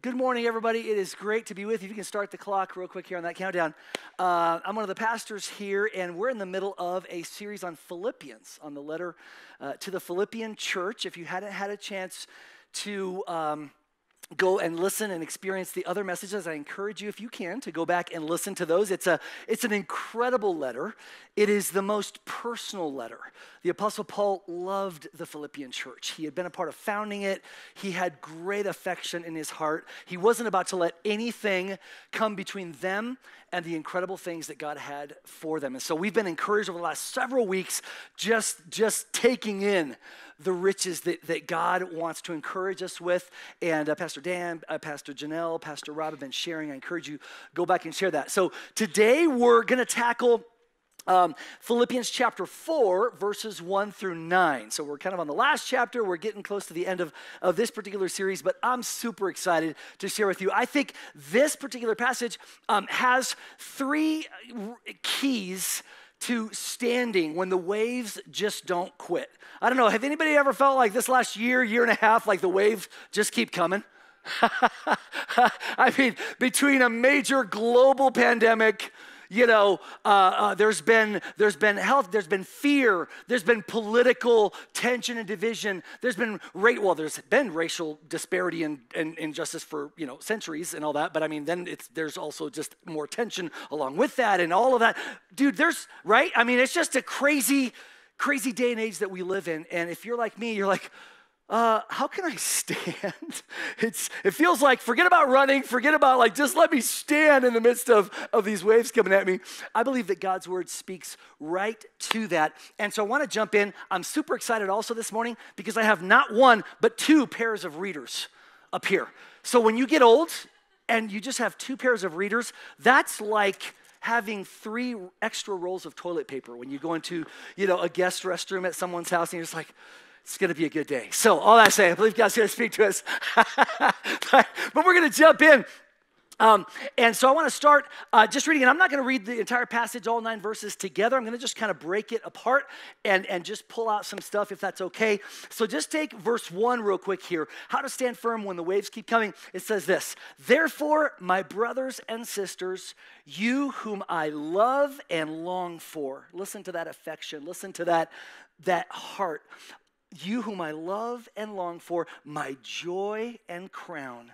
Good morning, everybody. It is great to be with you. If you can start the clock real quick here on that countdown. Uh, I'm one of the pastors here, and we're in the middle of a series on Philippians, on the letter uh, to the Philippian church. If you hadn't had a chance to um, go and listen and experience the other messages i encourage you if you can to go back and listen to those it's a it's an incredible letter it is the most personal letter the apostle paul loved the philippian church he had been a part of founding it he had great affection in his heart he wasn't about to let anything come between them and the incredible things that god had for them and so we've been encouraged over the last several weeks just just taking in the riches that, that God wants to encourage us with. And uh, Pastor Dan, uh, Pastor Janelle, Pastor Rob have been sharing. I encourage you, go back and share that. So today we're going to tackle um, Philippians chapter 4, verses 1 through 9. So we're kind of on the last chapter. We're getting close to the end of, of this particular series, but I'm super excited to share with you. I think this particular passage um, has three uh, keys to standing when the waves just don't quit. I don't know, have anybody ever felt like this last year, year and a half, like the waves just keep coming? I mean, between a major global pandemic, you know, uh, uh, there's been there's been health, there's been fear, there's been political tension and division. There's been rate well, there's been racial disparity and, and injustice for you know centuries and all that. But I mean, then it's there's also just more tension along with that and all of that, dude. There's right. I mean, it's just a crazy, crazy day and age that we live in. And if you're like me, you're like uh, how can I stand? It's, it feels like forget about running, forget about like just let me stand in the midst of, of these waves coming at me. I believe that God's word speaks right to that. And so I want to jump in. I'm super excited also this morning because I have not one, but two pairs of readers up here. So when you get old and you just have two pairs of readers, that's like having three extra rolls of toilet paper when you go into, you know, a guest restroom at someone's house and you're just like, it's going to be a good day. So, all I say, I believe God's going to speak to us. but, but, we're going to jump in. Um, and so I want to start uh, just reading, and I'm not going to read the entire passage, all nine verses together. I'm going to just kind of break it apart and, and just pull out some stuff if that's okay. So just take verse one real quick here. How to stand firm when the waves keep coming. It says this Therefore, my brothers and sisters, you whom I love and long for, listen to that affection, listen to that, that heart you whom I love and long for, my joy and crown.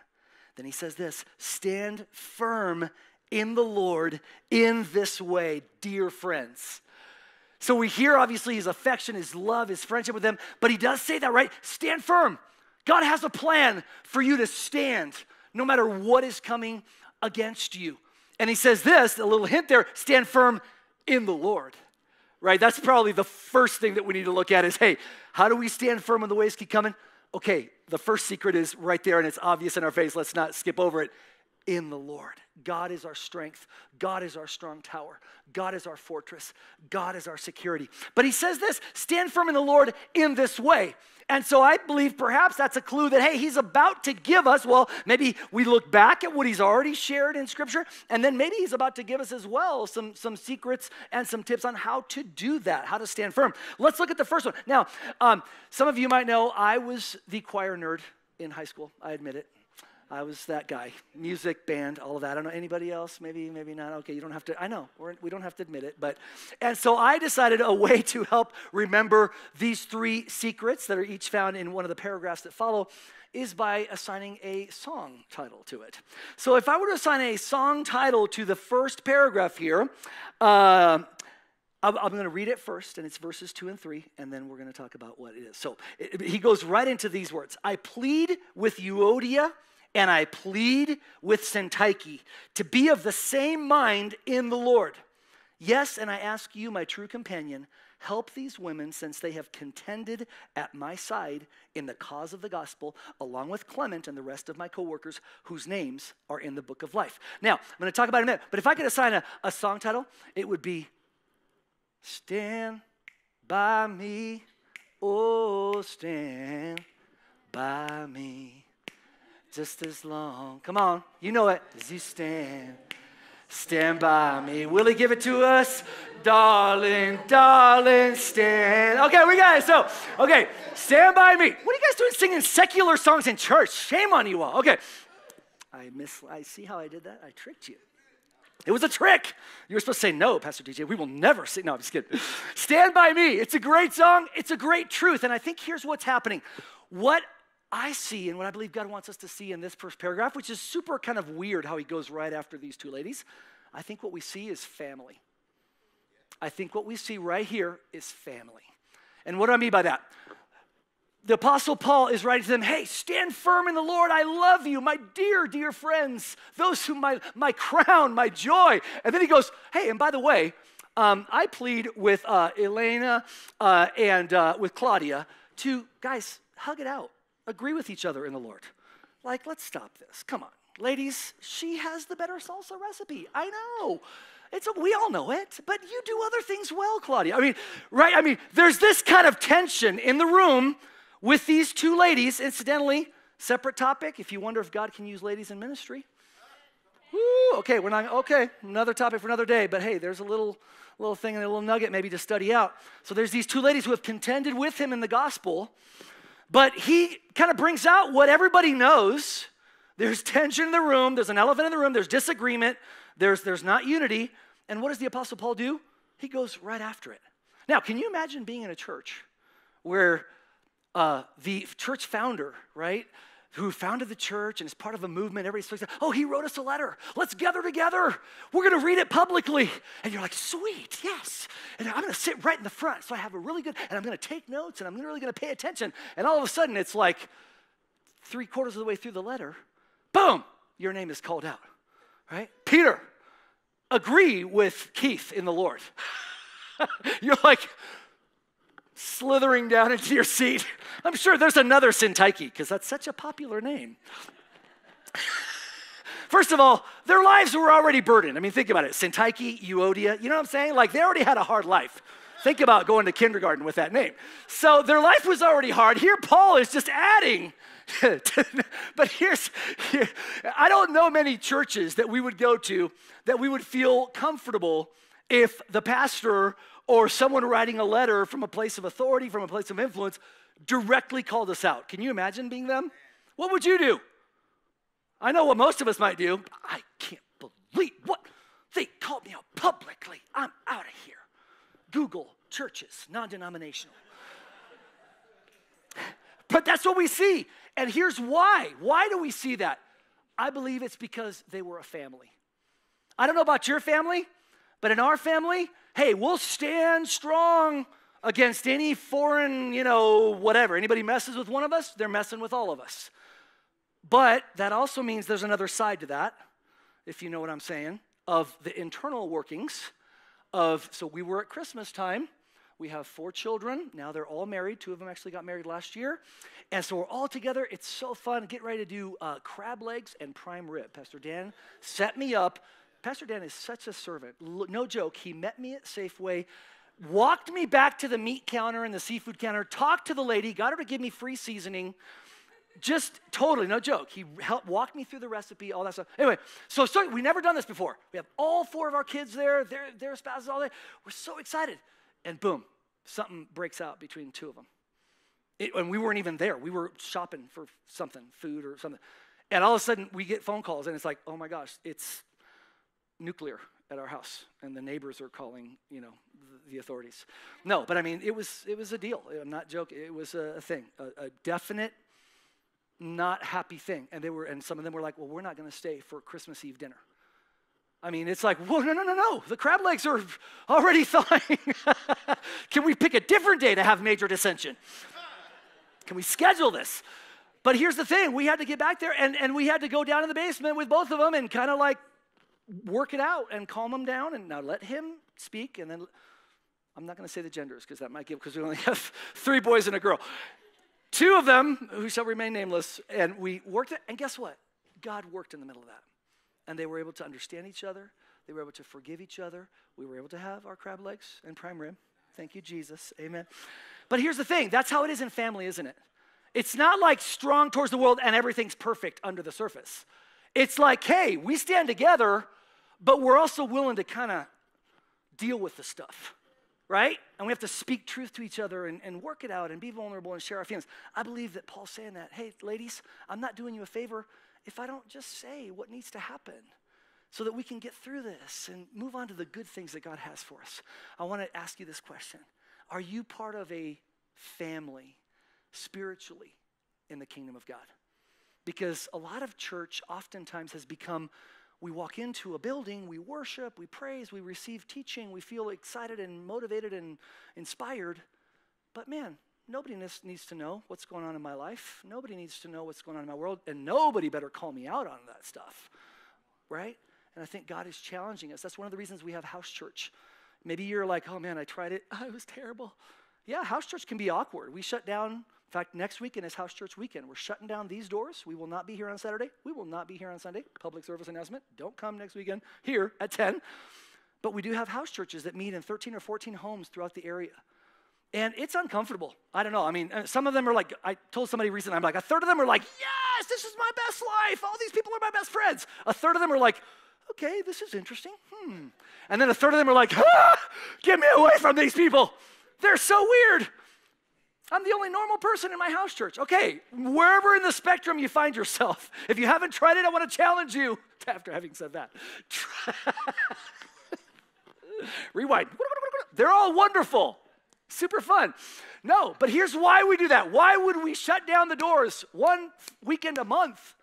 Then he says this stand firm in the Lord in this way, dear friends. So we hear obviously his affection, his love, his friendship with them, but he does say that, right? Stand firm. God has a plan for you to stand no matter what is coming against you. And he says this, a little hint there stand firm in the Lord right? That's probably the first thing that we need to look at is hey, how do we stand firm when the waves keep coming? Okay, the first secret is right there and it's obvious in our face. Let's not skip over it. In the Lord. God is our strength. God is our strong tower. God is our fortress. God is our security. But he says this stand firm in the Lord in this way. And so I believe perhaps that's a clue that, hey, he's about to give us, well, maybe we look back at what he's already shared in Scripture, and then maybe he's about to give us as well some, some secrets and some tips on how to do that, how to stand firm. Let's look at the first one. Now, um, some of you might know I was the choir nerd in high school, I admit it. I was that guy. Music, band, all of that. I don't know anybody else. Maybe, maybe not. Okay, you don't have to. I know we're, we do not have to admit it, but and so I decided a way to help remember these three secrets that are each found in one of the paragraphs that follow is by assigning a song title to it. So if I were to assign a song title to the first paragraph here. Uh, I'm, going to read it first, and it's verses two and three, and then we're going to talk about what it is. So it, he goes right into these words I plead with Euodia and I plead with Syntyche to be of the same mind in the Lord. Yes, and I ask you, my true companion, help these women since they have contended at my side in the cause of the gospel, along with Clement and the rest of my coworkers whose names are in the book of life. Now, I'm going to talk about it in a minute, but if I could assign a, a song title, it would be Stand by me, oh, stand by me just as long. Come on, you know it. As you stand, stand by me. Will he give it to us? Darling, darling, stand. Okay, we got it. So, okay, stand by me. What are you guys doing singing secular songs in church? Shame on you all. Okay. I miss, I see how I did that? I tricked you. It was a trick. You were supposed to say no, Pastor DJ. We will never say no. I'm just kidding. Stand by me. It's a great song. It's a great truth. And I think here's what's happening. What I see and what I believe God wants us to see in this first paragraph, which is super kind of weird how he goes right after these two ladies. I think what we see is family. I think what we see right here is family. And what do I mean by that? the Apostle Paul is writing to them, hey, stand firm in the Lord. I love you, my dear, dear friends, those who my, my crown, my joy. And then he goes, hey, and by the way, um, I plead with uh, Elena uh, and uh, with Claudia to, guys, hug it out, agree with each other in the Lord. Like, let's stop this. Come on. Ladies, she has the better salsa recipe. I know. It's a, we all know it, but you do other things well, Claudia. I mean, right? I mean, there's this kind of tension in the room with these two ladies. Incidentally, separate topic. If you wonder if God can use ladies in ministry, Woo, okay, we're not okay. Another topic for another day. But hey, there's a little little thing and a little nugget maybe to study out. So there's these two ladies who have contended with him in the gospel, but he kind of brings out what everybody knows. There's tension in the room. There's an elephant in the room. There's disagreement. There's there's not unity. And what does the apostle Paul do? He goes right after it. Now, can you imagine being in a church where uh, the church founder, right? Who founded the church and is part of a movement. Everybody's like, oh, he wrote us a letter. Let's gather together. We're going to read it publicly. And you're like, sweet, yes. And I'm going to sit right in the front. So I have a really good, and I'm going to take notes and I'm really going to pay attention. And all of a sudden, it's like three quarters of the way through the letter, boom, your name is called out, right? Peter, agree with Keith in the Lord. you're like, slithering down into your seat. I'm sure there's another Syntyche because that's such a popular name. First of all, their lives were already burdened. I mean, think about it. Syntyche, Euodia, you know what I'm saying? Like they already had a hard life. Think about going to kindergarten with that name. So their life was already hard. Here, Paul is just adding. but here's, here, I don't know many churches that we would go to that we would feel comfortable if the pastor or someone writing a letter from a place of authority, from a place of influence, directly called us out. Can you imagine being them? What would you do? I know what most of us might do. I can't believe what they called me out publicly. I'm out of here. Google churches, non denominational. but that's what we see. And here's why. Why do we see that? I believe it's because they were a family. I don't know about your family, but in our family, hey, we'll stand strong against any foreign, you know, whatever. Anybody messes with one of us, they're messing with all of us. But that also means there's another side to that, if you know what I'm saying, of the internal workings of, so we were at Christmas time. We have four children. Now they're all married. Two of them actually got married last year. And so we're all together. It's so fun. Get ready to do uh, crab legs and prime rib. Pastor Dan set me up Pastor Dan is such a servant. No joke. He met me at Safeway, walked me back to the meat counter and the seafood counter, talked to the lady, got her to give me free seasoning. Just totally, no joke. He helped walk me through the recipe, all that stuff. Anyway, so, so we never done this before. We have all four of our kids there, their, their spouses all there. We're so excited. And boom, something breaks out between two of them. It, and we weren't even there. We were shopping for something, food or something. And all of a sudden, we get phone calls, and it's like, oh my gosh, it's nuclear at our house and the neighbors are calling you know the, the authorities. No but i mean it was it was a deal. I'm not joking. It was a, a thing a, a, definite not happy thing. And they were and some of them were like well we're not going to stay for christmas eve dinner. I mean it's like whoa no no no no. The crab legs are already thawing. Can we pick a different day to have major dissension? Can we schedule this? But here's the thing. We had to get back there and, and we had to go down in the basement with both of them and kind of like work it out and calm him down and now let him speak and then i'm not going to say the genders because that might give because we only have three boys and a girl. Two of them who shall remain nameless and we worked it and guess what? God worked in the middle of that. And they were able to understand each other. They were able to forgive each other. We were able to have our crab legs and prime rib. Thank you jesus. Amen. But here's the thing that's how it is in family isn't it? It's not like strong towards the world and everything's perfect under the surface. It's like hey we stand together but we're also willing to kind of deal with the stuff, right? And we have to speak truth to each other and, and work it out and be vulnerable and share our feelings. I believe that Paul's saying that, hey, ladies, I'm not doing you a favor if I don't just say what needs to happen so that we can get through this and move on to the good things that God has for us? I want to ask you this question Are you part of a family spiritually in the kingdom of God? Because a lot of church oftentimes has become we walk into a building, we worship, we praise, we receive teaching, we feel excited and motivated and inspired. But man, nobody needs to know what's going on in my life. Nobody needs to know what's going on in my world. And nobody better call me out on that stuff, right? And I think God is challenging us. That's one of the reasons we have house church. Maybe you're like, oh man, I tried it. Oh, it was terrible. Yeah, house church can be awkward. We shut down in fact, next weekend is House Church Weekend. We're shutting down these doors. We will not be here on Saturday. We will not be here on Sunday. Public service announcement. Don't come next weekend here at 10. But we do have house churches that meet in 13 or 14 homes throughout the area. And it's uncomfortable. I don't know. I mean, uh, some of them are like, I told somebody recently, I'm like, a third of them are like, yes, this is my best life. All these people are my best friends. A third of them are like, okay, this is interesting. Hmm. And then a third of them are like, ah, get me away from these people. They're so weird. I'm the only normal person in my house church. Okay, wherever in the spectrum you find yourself, if you haven't tried it, I want to challenge you. After having said that, rewind. They're all wonderful, super fun. No, but here's why we do that. Why would we shut down the doors one weekend a month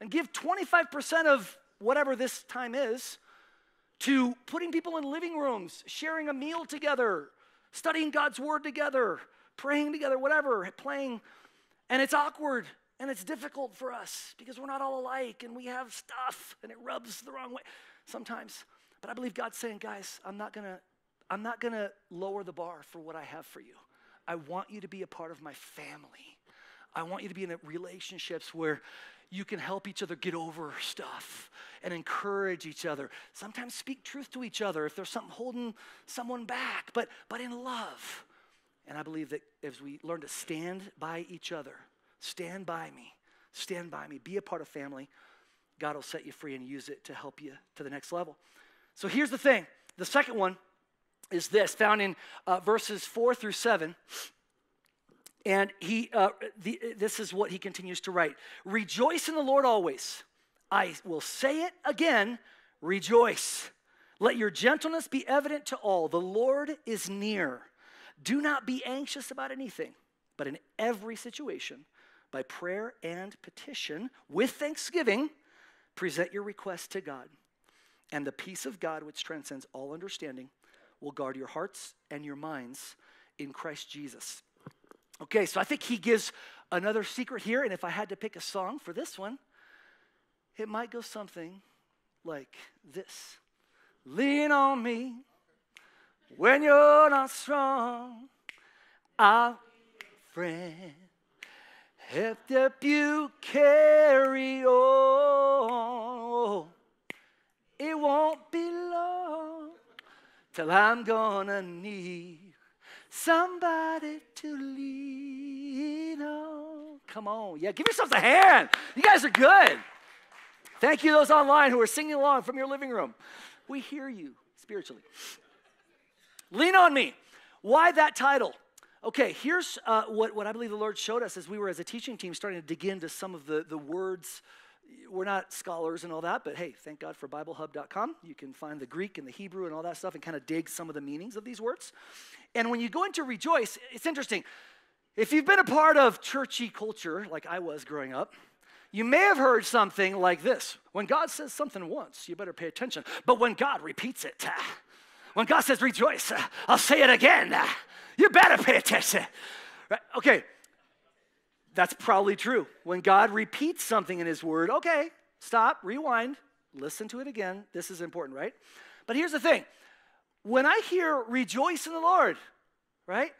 and give 25% of whatever this time is to putting people in living rooms, sharing a meal together, studying God's word together? Praying together, whatever, playing. And it's awkward and it's difficult for us because we're not all alike and we have stuff and it rubs the wrong way sometimes. But I believe God's saying, guys, I'm not gonna, I'm not gonna lower the bar for what I have for you. I want you to be a part of my family. I want you to be in relationships where you can help each other get over stuff and encourage each other. Sometimes speak truth to each other if there's something holding someone back, but but in love. And I believe that as we learn to stand by each other, stand by me, stand by me, be a part of family, God will set you free and use it to help you to the next level. So here's the thing the second one is this, found in uh, verses four through seven. And he, uh, the, this is what he continues to write Rejoice in the Lord always. I will say it again rejoice. Let your gentleness be evident to all. The Lord is near. Do not be anxious about anything, but in every situation, by prayer and petition, with thanksgiving, present your requests to God. And the peace of God, which transcends all understanding, will guard your hearts and your minds in Christ Jesus. Okay, so I think he gives another secret here. And if I had to pick a song for this one, it might go something like this Lean on me when you're not strong, our friend, help you carry on. It won't be long till I'm gonna need somebody to lean on. Come on, yeah, give yourselves a hand. You guys are good. Thank you, those online who are singing along from your living room. We hear you spiritually. Lean on me. Why that title? Okay, here's uh, what, what I believe the Lord showed us as we were, as a teaching team, starting to dig into some of the, the words. We're not scholars and all that, but hey, thank God for BibleHub.com. You can find the Greek and the Hebrew and all that stuff and kind of dig some of the meanings of these words. And when you go into rejoice, it's interesting. If you've been a part of churchy culture, like I was growing up, you may have heard something like this When God says something once, you better pay attention. But when God repeats it, when God says rejoice, I'll say it again. You better pay attention. Right? Okay, that's probably true. When God repeats something in His Word, okay, stop, rewind, listen to it again. This is important, right? But here's the thing when I hear rejoice in the Lord, right?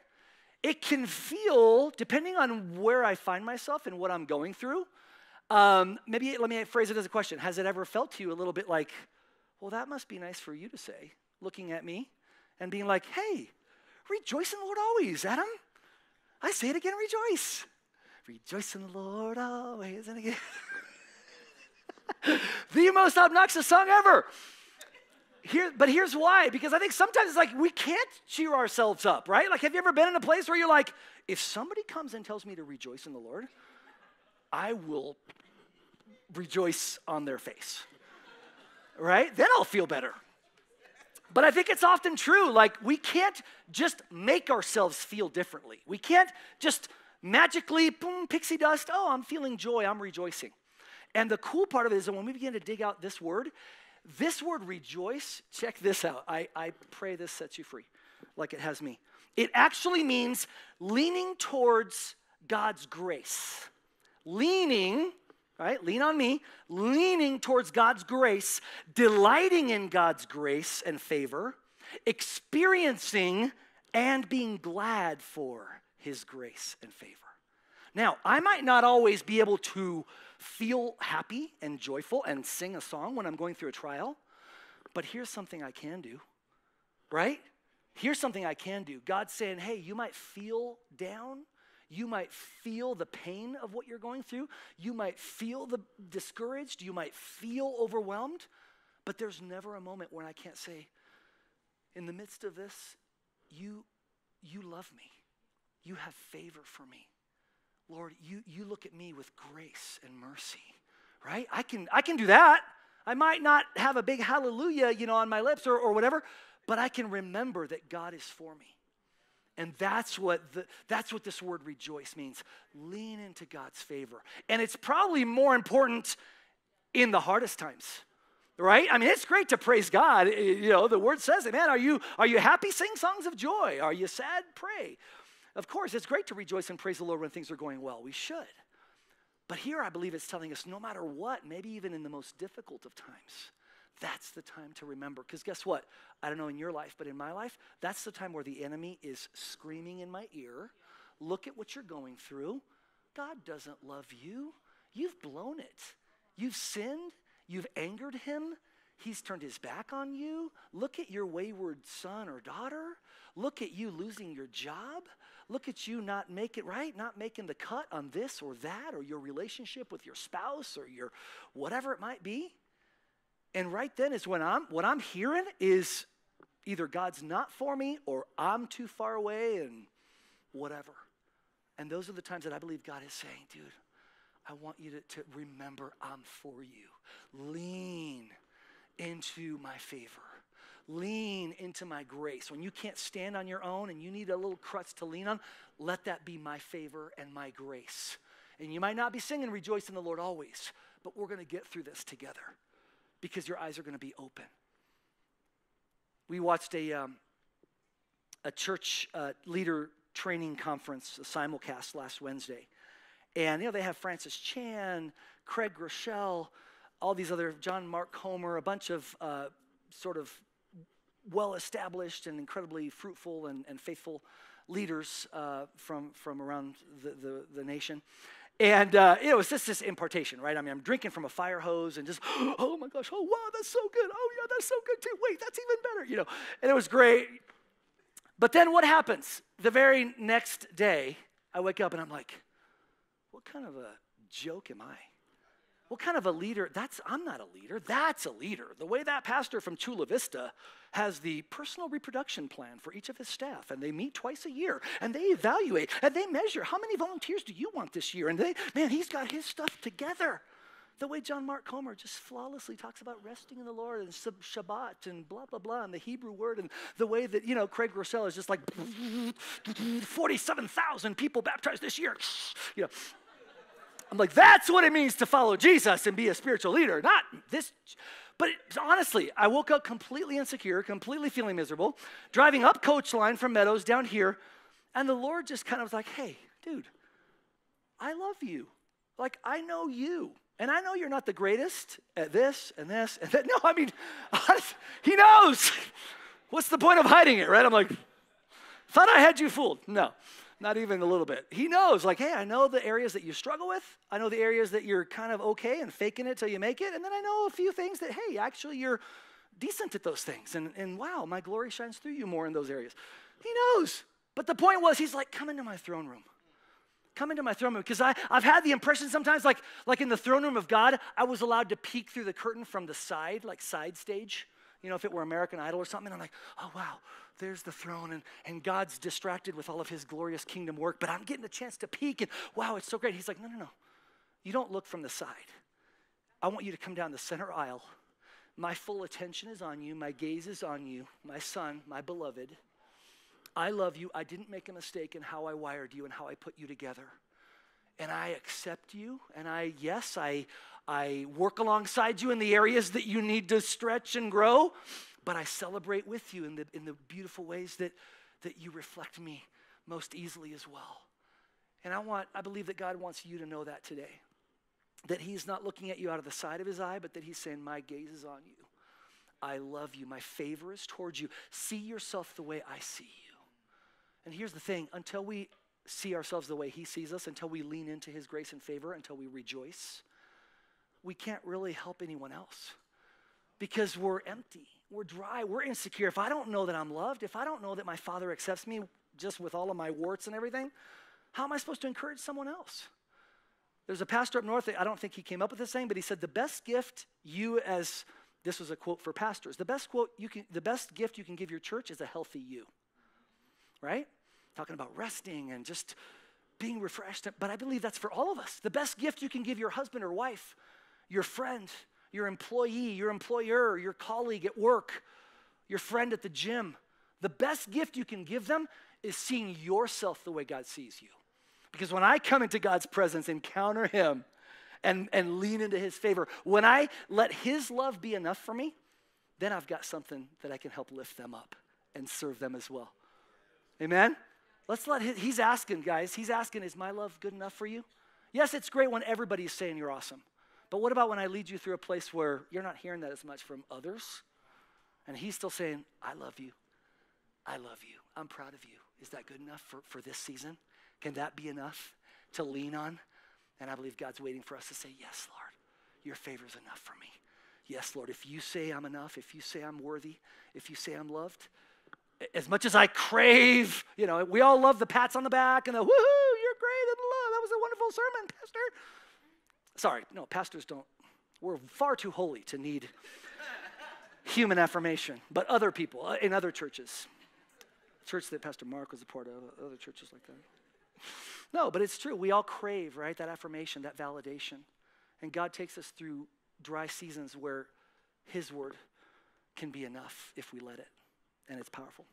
It can feel, depending on where I find myself and what I'm going through, um, maybe let me phrase it as a question. Has it ever felt to you a little bit like, well, that must be nice for you to say? Looking at me and being like, hey, rejoice in the Lord always, Adam. I say it again, rejoice. Rejoice in the Lord always. And again. the most obnoxious song ever. Here, but here's why because I think sometimes it's like we can't cheer ourselves up, right? Like, have you ever been in a place where you're like, if somebody comes and tells me to rejoice in the Lord, I will rejoice on their face. Right? Then I'll feel better. But I think it's often true. Like, we can't just make ourselves feel differently. We can't just magically, boom, pixie dust, oh, I'm feeling joy, I'm rejoicing. And the cool part of it is that when we begin to dig out this word, this word rejoice, check this out. I, I pray this sets you free, like it has me. It actually means leaning towards God's grace. Leaning, right? Lean on me, leaning towards God's grace, delighting in God's grace and favor, experiencing and being glad for his grace and favor. Now, I might not always be able to feel happy and joyful and sing a song when I'm going through a trial, but here's something I can do, right? Here's something I can do. God's saying, hey, you might feel down. You might feel the pain of what you're going through. You might feel the discouraged. You might feel overwhelmed. But there's never a moment when I can't say, in the midst of this, you, you love me. You have favor for me. Lord, you, you look at me with grace and mercy, right? I can, I can do that. I might not have a big hallelujah, you know, on my lips or, or whatever, but I can remember that God is for me. And that's what, the, that's what this word rejoice means. Lean into God's favor. And it's probably more important in the hardest times right i mean it's great to praise god you know the word says it man are you are you happy sing songs of joy are you sad pray of course, it's great to rejoice and praise the Lord when things are going well. We should. But here I believe it's telling us no matter what, maybe even in the most difficult of times, that's the time to remember. Because guess what? I don't know in your life, but in my life, that's the time where the enemy is screaming in my ear. Look at what you're going through. God doesn't love you. You've blown it. You've sinned. You've angered him. He's turned his back on you. Look at your wayward son or daughter. Look at you losing your job. Look at you not making, right? Not making the cut on this or that or your relationship with your spouse or your whatever it might be. And right then is when I'm, what I'm hearing is either God's not for me or I'm too far away and whatever. And those are the times that I believe God is saying, dude, I want you to, to remember I'm for you. Lean into my favor. Lean into my grace. When you can't stand on your own and you need a little crutch to lean on, let that be my favor and my grace. And you might not be singing Rejoice in the Lord always, but we're going to get through this together because your eyes are going to be open. We watched a, um, a church uh, leader training conference, a simulcast last Wednesday. And, you know, they have Francis Chan, Craig Groeschel, all these other, John Mark Comer, a bunch of uh, sort of well established and incredibly fruitful and, and faithful leaders uh, from, from around the, the, the nation. And uh, it was just this impartation, right? I mean, I'm drinking from a fire hose and just, oh my gosh, oh wow, that's so good. Oh yeah, that's so good too. Wait, that's even better, you know. And it was great. But then what happens? The very next day, I wake up and I'm like, what kind of a joke am I? What kind of a leader? That's I'm not a leader. That's a leader. The way that pastor from Chula Vista has the personal reproduction plan for each of his staff, and they meet twice a year, and they evaluate and they measure how many volunteers do you want this year, and they man, he's got his stuff together. The way John Mark Comer just flawlessly talks about resting in the Lord and Shabbat and blah, blah, blah, and the Hebrew word, and the way that, you know, Craig Groeschel is just like 47,000 people baptized this year. You know, I'm like, that's what it means to follow Jesus and be a spiritual leader, not this. But it, honestly, I woke up completely insecure, completely feeling miserable, driving up Coach Line from Meadows down here, and the Lord just kind of was like, hey, dude, I love you. Like, I know you. And I know you're not the greatest at this and this and that. No, I mean, he knows. What's the point of hiding it, right? I'm like, thought I had you fooled. No. Not even a little bit. He knows, like, hey, I know the areas that you struggle with. I know the areas that you're kind of okay and faking it till you make it. And then I know a few things that, hey, actually, you're decent at those things. And, and wow, my glory shines through you more in those areas. He knows. But the point was, he's like, come into my throne room. Come into my throne room. Because I've had the impression sometimes, like, like in the throne room of God, I was allowed to peek through the curtain from the side, like side stage. You know, if it were American Idol or something, I'm like, oh, wow, there's the throne, and, and God's distracted with all of his glorious kingdom work, but I'm getting a chance to peek, and wow, it's so great. He's like, no, no, no. You don't look from the side. I want you to come down the center aisle. My full attention is on you. My gaze is on you, my son, my beloved. I love you. I didn't make a mistake in how I wired you and how I put you together. And I accept you. And I, yes, I, I work alongside you in the areas that you need to stretch and grow, but I celebrate with you in the, in the beautiful ways that, that you reflect me most easily as well. And I want, I believe that God wants you to know that today. That He's not looking at you out of the side of His eye, but that He's saying, My gaze is on you. I love you. My favor is towards you. See yourself the way I see you. And here's the thing until we see ourselves the way He sees us, until we lean into His grace and favor, until we rejoice, we can't really help anyone else because we're empty, we're dry, we're insecure. If I don't know that I'm loved, if I don't know that my Father accepts me just with all of my warts and everything, how am I supposed to encourage someone else? There's a pastor up north, I don't think he came up with this saying, but he said, The best gift you, as this was a quote for pastors, the best quote you can, the best gift you can give your church is a healthy you. Right? Talking about resting and just being refreshed. But I believe that's for all of us. The best gift you can give your husband or wife your friend, your employee, your employer, your colleague at work, your friend at the gym. The best gift you can give them is seeing yourself the way God sees you. Because when I come into God's presence, encounter Him, and, and lean into His favor, when I let His love be enough for me, then I've got something that I can help lift them up and serve them as well. Amen? Let's let his, He's asking, guys, He's asking, is my love good enough for you? Yes, it's great when everybody's saying you're awesome. But what about when I lead you through a place where you're not hearing that as much from others? And he's still saying, I love you. I love you. I'm proud of you. Is that good enough for, for this season? Can that be enough to lean on? And I believe God's waiting for us to say, Yes, Lord, your favor is enough for me. Yes, Lord, if you say I'm enough, if you say I'm worthy, if you say I'm loved, as much as I crave, you know, we all love the pats on the back and the woohoo, you're great and love. That was a wonderful sermon, Pastor. Sorry, no, pastors don't. We're far too holy to need human affirmation, but other people uh, in other churches, church that Pastor Mark was a part of, other churches like that. No, but it's true. We all crave, right, that affirmation, that validation. And God takes us through dry seasons where His word can be enough if we let it, and it's powerful.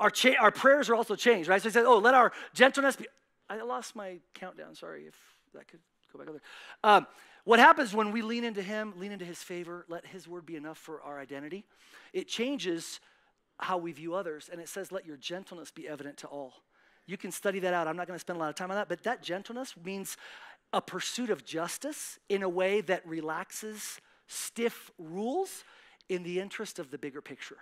Our, cha- our prayers are also changed, right? So he said, Oh, let our gentleness be. I lost my countdown. Sorry if that could Go back over there. Um, what happens when we lean into Him, lean into His favor, let His word be enough for our identity? It changes how we view others. And it says, let your gentleness be evident to all. You can study that out. I'm not going to spend a lot of time on that, but that gentleness means a pursuit of justice in a way that relaxes stiff rules in the interest of the bigger picture.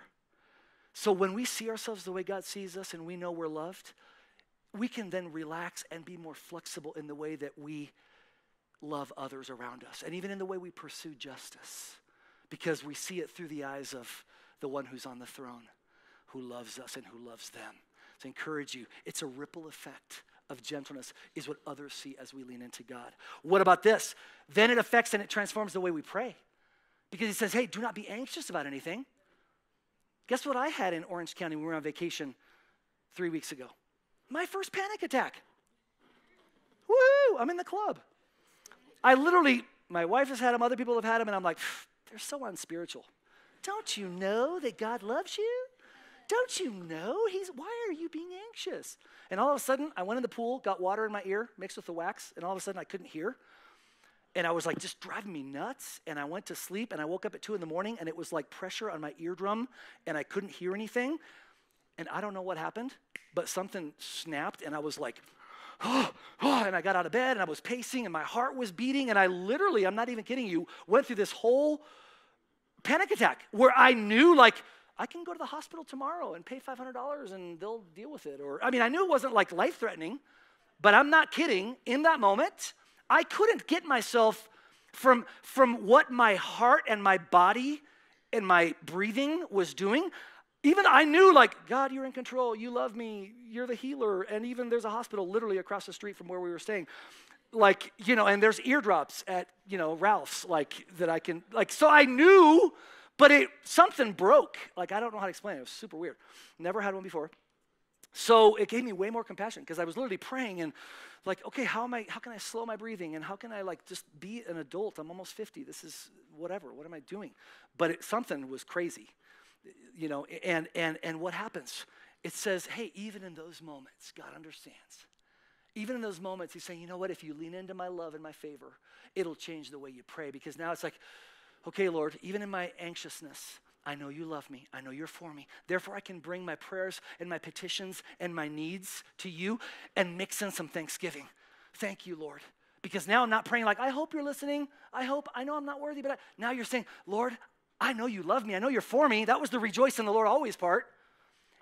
So when we see ourselves the way God sees us and we know we're loved, we can then relax and be more flexible in the way that we love others around us, and even in the way we pursue justice, because we see it through the eyes of the one who's on the throne, who loves us and who loves them. I encourage you, it's a ripple effect of gentleness, is what others see as we lean into God. What about this? Then it affects and it transforms the way we pray. Because he says, hey, do not be anxious about anything. Guess what I had in Orange County when we were on vacation three weeks ago? My first panic attack. Woo! I'm in the club. I literally, my wife has had them, other people have had them, and I'm like, they're so unspiritual. Don't you know that God loves you? Don't you know He's, why are you being anxious? And all of a sudden, I went in the pool, got water in my ear mixed with the wax, and all of a sudden I couldn't hear. And I was like, just driving me nuts. And I went to sleep, and I woke up at two in the morning, and it was like pressure on my eardrum, and I couldn't hear anything. And I don't know what happened, but something snapped, and I was like, oh, oh, and I got out of bed and I was pacing and my heart was beating. And I literally, I'm not even kidding you, went through this whole panic attack where I knew, like, I can go to the hospital tomorrow and pay $500 and they'll deal with it. Or, I mean, I knew it wasn't like life threatening, but I'm not kidding. In that moment, I couldn't get myself from, from what my heart and my body and my breathing was doing. Even I knew, like, God, you're in control. You love me. You're the healer. And even there's a hospital literally across the street from where we were staying. Like, you know, and there's eardrops at, you know, Ralph's, like, that I can, like, so I knew, but it, something broke. Like, I don't know how to explain it. It was super weird. Never had one before. So it gave me way more compassion because I was literally praying and like, okay, how am I, how can I slow my breathing and how can I like just be an adult? I'm almost 50. This is whatever. What am I doing? But it, something was crazy, you know, and, and, and what happens? It says, hey, even in those moments, God understands. Even in those moments, he's saying, you know what? If you lean into my love and my favor, it'll change the way you pray. Because now it's like, okay, Lord, even in my anxiousness, I know you love me. I know you're for me. Therefore, I can bring my prayers and my petitions and my needs to you and mix in some thanksgiving. Thank you, Lord. Because now I'm not praying like, I hope you're listening. I hope, I know I'm not worthy, but I, now you're saying, Lord, I know you love me. I know you're for me. That was the rejoice in the Lord always part.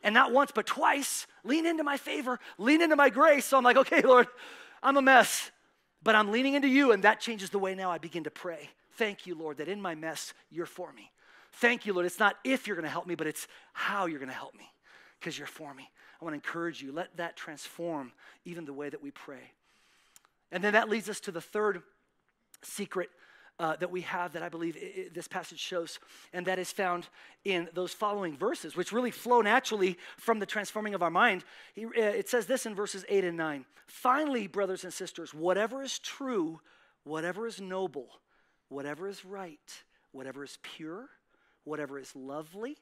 And not once, but twice, lean into my favor, lean into my grace. So I'm like, okay, Lord, I'm a mess, but I'm leaning into you, and that changes the way now I begin to pray. Thank you, Lord, that in my mess, you're for me. Thank you, Lord. It's not if you're going to help me, but it's how you're going to help me because you're for me. I want to encourage you. Let that transform even the way that we pray. And then that leads us to the third secret uh, that we have that I believe it, this passage shows, and that is found in those following verses, which really flow naturally from the transforming of our mind. He, uh, it says this in verses 8 and 9 Finally, brothers and sisters, whatever is true, whatever is noble, whatever is right, whatever is pure, whatever is lovely,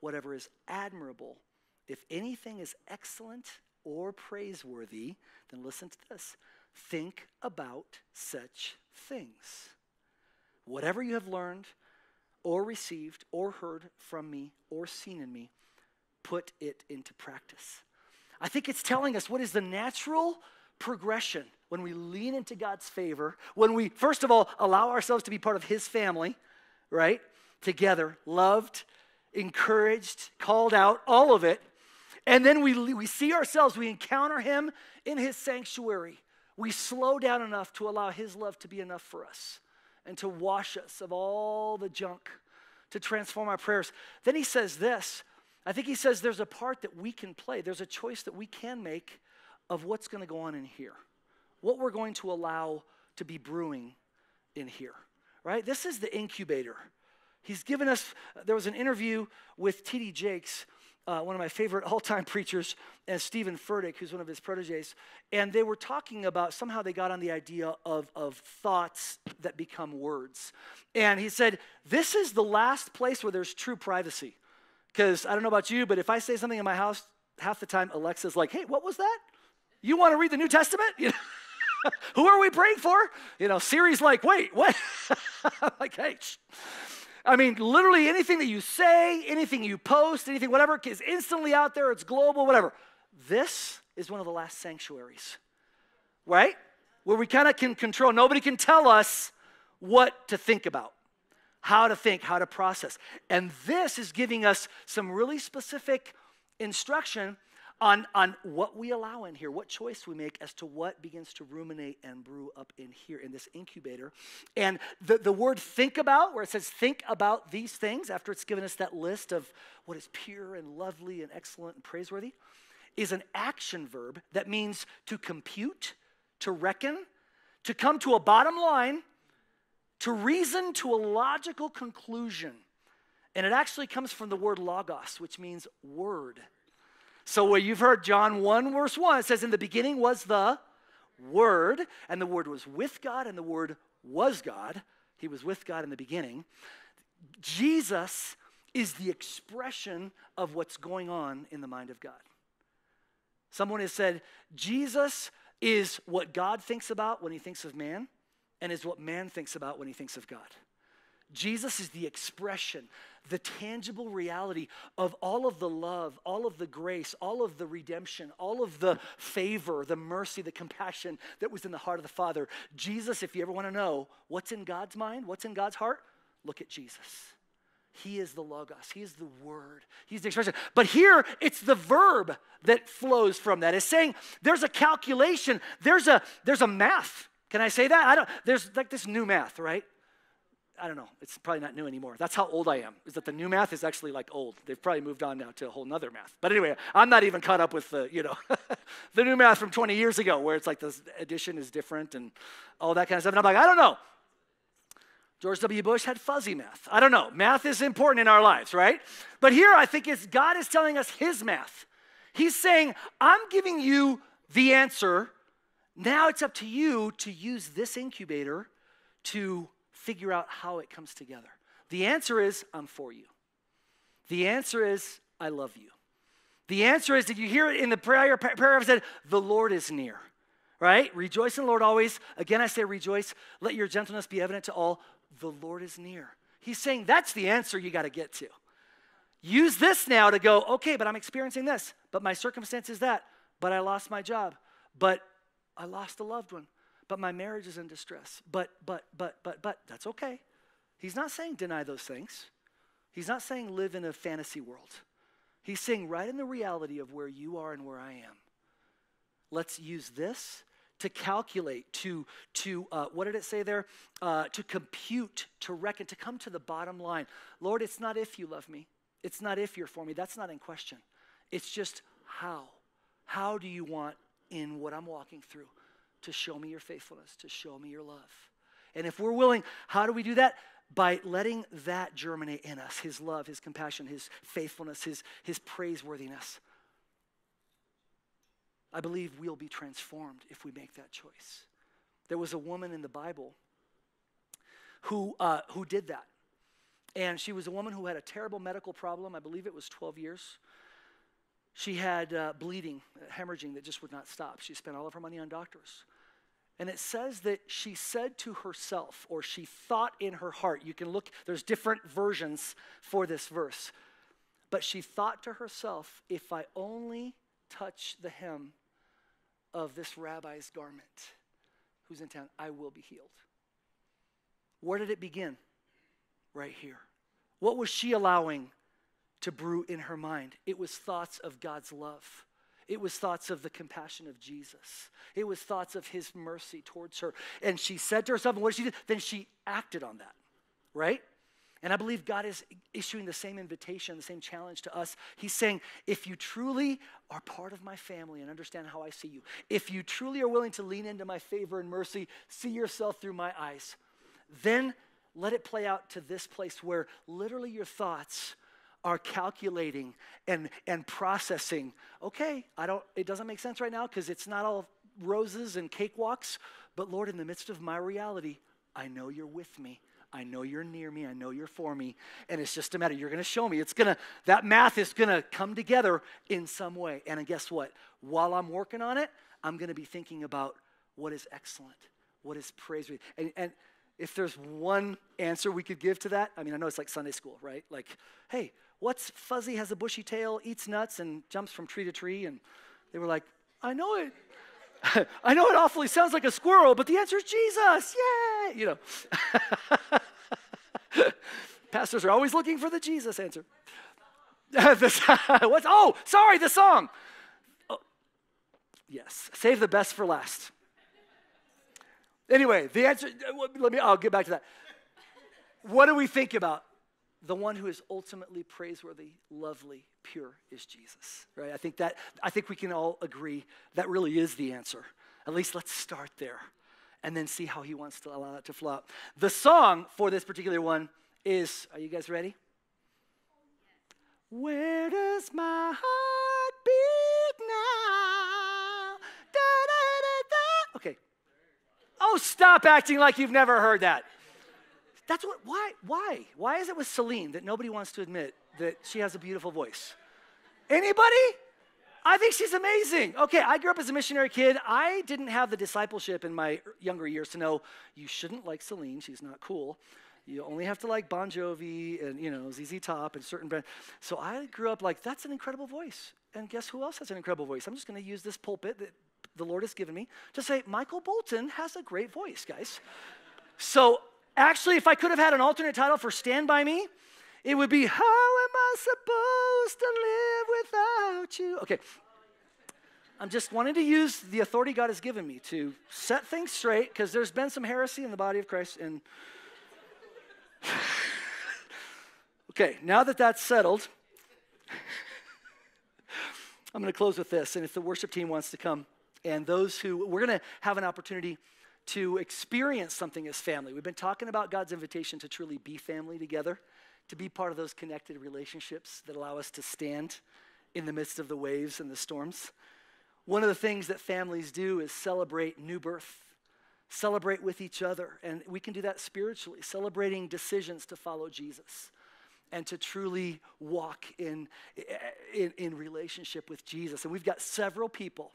whatever is admirable, if anything is excellent or praiseworthy, then listen to this. Think about such things. Whatever you have learned or received or heard from me or seen in me, put it into practice. I think it's telling us what is the natural progression when we lean into God's favor, when we, first of all, allow ourselves to be part of His family, right? together, loved, encouraged, called out, all of it. And then we, we see ourselves, we encounter Him in His sanctuary. We slow down enough to allow His love to be enough for us and to wash us of all the junk, to transform our prayers. Then He says this I think He says there's a part that we can play, there's a choice that we can make of what's going to go on in here, what we're going to allow to be brewing in here, right? This is the incubator. He's given us, there was an interview with T.D. Jakes, uh, one of my favorite all time preachers, and Steven Furtick, who's one of his proteges. And they were talking about somehow they got on the idea of, of thoughts that become words. And he said, This is the last place where there's true privacy. Because I don't know about you, but if I say something in my house, half the time Alexa's like, Hey, what was that? You want to read the New Testament? You know? Who are we praying for? You know, Siri's like, wait, what? like, hey, shh. I mean, literally anything that you say, anything you post, anything, whatever, is instantly out there, it's global, whatever. This is one of the last sanctuaries, right? Where we kind of can control. Nobody can tell us what to think about, how to think, how to process. And this is giving us some really specific instruction on, on what we allow in here, what choice we make as to what begins to ruminate and brew up in here in this incubator. And the, the word think about, where it says think about these things, after it's given us that list of what is pure and lovely and excellent and praiseworthy, is an action verb that means to compute, to reckon, to come to a bottom line, to reason to a logical conclusion. And it actually comes from the word logos, which means word. So, where you've heard John 1, verse 1, it says, In the beginning was the Word, and the Word was with God, and the Word was God. He was with God in the beginning. Jesus is the expression of what's going on in the mind of God. Someone has said, Jesus is what God thinks about when he thinks of man, and is what man thinks about when he thinks of God. Jesus is the expression, the tangible reality of all of the love, all of the grace, all of the redemption, all of the favor, the mercy, the compassion that was in the heart of the Father. Jesus, if you ever want to know what's in God's mind, what's in God's heart, look at Jesus. He is the Logos. He is the Word. He's the expression. But here, it's the verb that flows from that. It's saying there's a calculation, there's a, there's a math. Can I say that? I don't, there's like this new math, right? I don't know, it's probably not new anymore. That's how old I am, is that the new math is actually like old. They've probably moved on now to a whole nother math. But anyway, I'm not even caught up with the, you know, the new math from 20 years ago where it's like the addition is different and all that kind of stuff. And I'm like, I don't know. George W. Bush had fuzzy math. I don't know. Math is important in our lives, right? But here I think it's God is telling us his math. He's saying, I'm giving you the answer. Now it's up to you to use this incubator to figure out how it comes together. The answer is, I'm for you. The answer is, I love you. The answer is, did you hear it in the prayer? Prayer said, the Lord is near, right? Rejoice in the Lord always. Again, I say rejoice. Let your gentleness be evident to all. The Lord is near. He's saying that's the answer you got to get to. Use this now to go, okay, but I'm experiencing this, but my circumstance is that, but I lost my job, but I lost a loved one, but my marriage is in distress, but, but, but, but, but, that's okay. He's not saying deny those things. He's not saying live in a fantasy world. He's saying right in the reality of where you are and where I am. Let's use this to calculate, to, to uh, what did it say there? Uh, to compute, to reckon, to come to the bottom line. Lord, it's not if you love me. It's not if you're for me. That's not in question. It's just how. How do you want in what I'm walking through to show me your faithfulness, to show me your love? And if we're willing, how do we do that? By letting that germinate in us his love, his compassion, his faithfulness, his, his praiseworthiness. I believe we'll be transformed if we make that choice. There was a woman in the Bible who, uh, who did that. And she was a woman who had a terrible medical problem. I believe it was 12 years. She had uh, bleeding, hemorrhaging that just would not stop. She spent all of her money on doctors. And it says that she said to herself, or she thought in her heart, you can look, there's different versions for this verse. But she thought to herself, if I only touch the hem of this rabbi's garment who's in town, I will be healed. Where did it begin? Right here. What was she allowing to brew in her mind? It was thoughts of God's love. It was thoughts of the compassion of Jesus. It was thoughts of his mercy towards her. And she said to herself, and what did she do? Then she acted on that, right? And I believe God is issuing the same invitation, the same challenge to us. He's saying, if you truly are part of my family and understand how I see you, if you truly are willing to lean into my favor and mercy, see yourself through my eyes, then let it play out to this place where literally your thoughts are calculating and, and processing. Okay, I don't, it doesn't make sense right now because it's not all roses and cakewalks, but Lord, in the midst of my reality, I know you're with me. I know you're near me. I know you're for me. And it's just a matter, you're going to show me. It's going to, that math is going to come together in some way. And guess what? While I'm working on it, I'm going to be thinking about what is excellent, what is praiseworthy. And, and if there's one answer we could give to that, I mean, I know it's like Sunday school, right? Like, hey, what's fuzzy, has a bushy tail, eats nuts, and jumps from tree to tree? And they were like, I know it. I know it awfully sounds like a squirrel, but the answer is Jesus. Yay! You know. Pastors are always looking for the Jesus answer. What's, oh, sorry, the song. Oh, yes, save the best for last. Anyway, the answer, uh, let me, I'll get back to that. What do we think about? The one who is ultimately praiseworthy, lovely, pure is Jesus, right? I think that, I think we can all agree that really is the answer. At least let's start there and then see how he wants to allow that to flow out. The song for this particular one is, are you guys ready? Where does my heart beat now? Da, da, da, okay, Oh, stop acting like you've never heard that. That's what, why, why? Why is it with Celine that nobody wants to admit that she has a beautiful voice? Anybody? I think she's amazing. Okay, I grew up as a missionary kid. I didn't have the discipleship in my er, younger years to know you shouldn't like Celine. She's not cool. You only have to like Bon Jovi and you know ZZ Top and certain bands. So I grew up like that's an incredible voice. And guess who else has an incredible voice? I'm just going to use this pulpit that the Lord has given me to say, Michael Bolton has a great voice, guys. so, actually, if I could have had an alternate title for Stand By Me, it would be, How Am I Supposed to Live Without You? Okay. I'm just wanting to use the authority God has given me to set things straight because there's been some heresy in the body of Christ. And okay, now that that's settled, I'm going to close with this. And if the worship team wants to come, and those who, we're going to have an opportunity to experience something as family. We've been talking about God's invitation to truly be family together, to be part of those connected relationships that allow us to stand in the midst of the waves and the storms. One of the things that families do is celebrate new birth, celebrate with each other. And we can do that spiritually, celebrating decisions to follow Jesus and to truly walk in, in, in relationship with Jesus. And we've got several people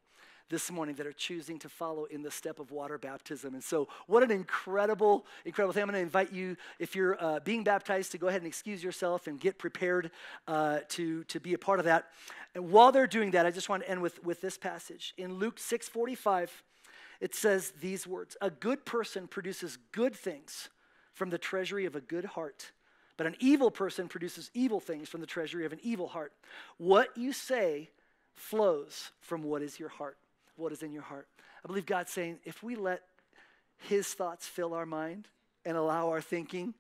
this morning that are choosing to follow in the step of water baptism. And so, what an incredible, incredible thing. I'm going to invite you, if you're uh, being baptized, to go ahead and excuse yourself and get prepared uh, to, to be a part of that. And while they're doing that, I just want to end with, with this passage. In Luke 6 45, it says these words A good person produces good things from the treasury of a good heart. But an evil person produces evil things from the treasury of an evil heart. What you say flows from what is your heart what is in your heart. I believe God's saying if we let His thoughts fill our mind and allow our thinking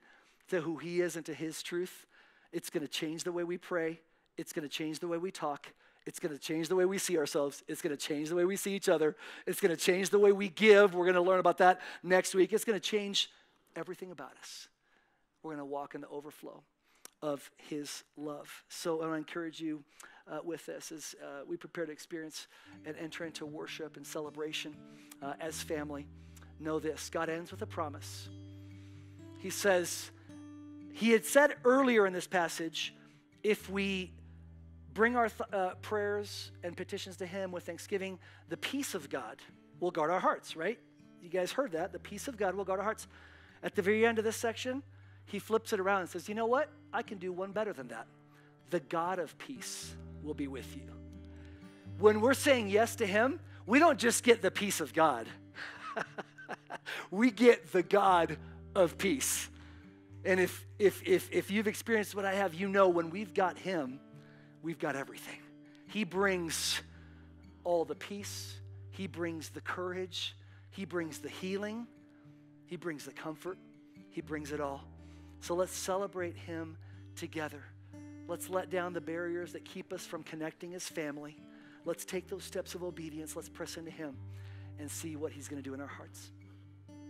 to who He is and to His truth, it's going to change the way we pray. It's going to change the way we talk. It's going to change the way we see ourselves. It's going to change the way we see each other. It's going to change the way we give. We're going to learn about that next week. It's going to change everything about us. We're going to walk in the overflow of His love. So I want to encourage you uh, with this as uh, we prepare to experience and enter into worship and celebration uh, as family. Know this God ends with a promise. He says, He had said earlier in this passage, if we bring our th- uh, prayers and petitions to Him with thanksgiving, the peace of God will guard our hearts, right? You guys heard that. The peace of God will guard our hearts. At the very end of this section, he flips it around and says, You know what? I can do one better than that. The God of peace will be with you. When we're saying yes to Him, we don't just get the peace of God, we get the God of peace. And if, if, if, if you've experienced what I have, you know when we've got Him, we've got everything. He brings all the peace, He brings the courage, He brings the healing, He brings the comfort, He brings it all. So let's celebrate Him together. Let's let down the barriers that keep us from connecting as family. Let's take those steps of obedience. Let's press into Him and see what He's going to do in our hearts.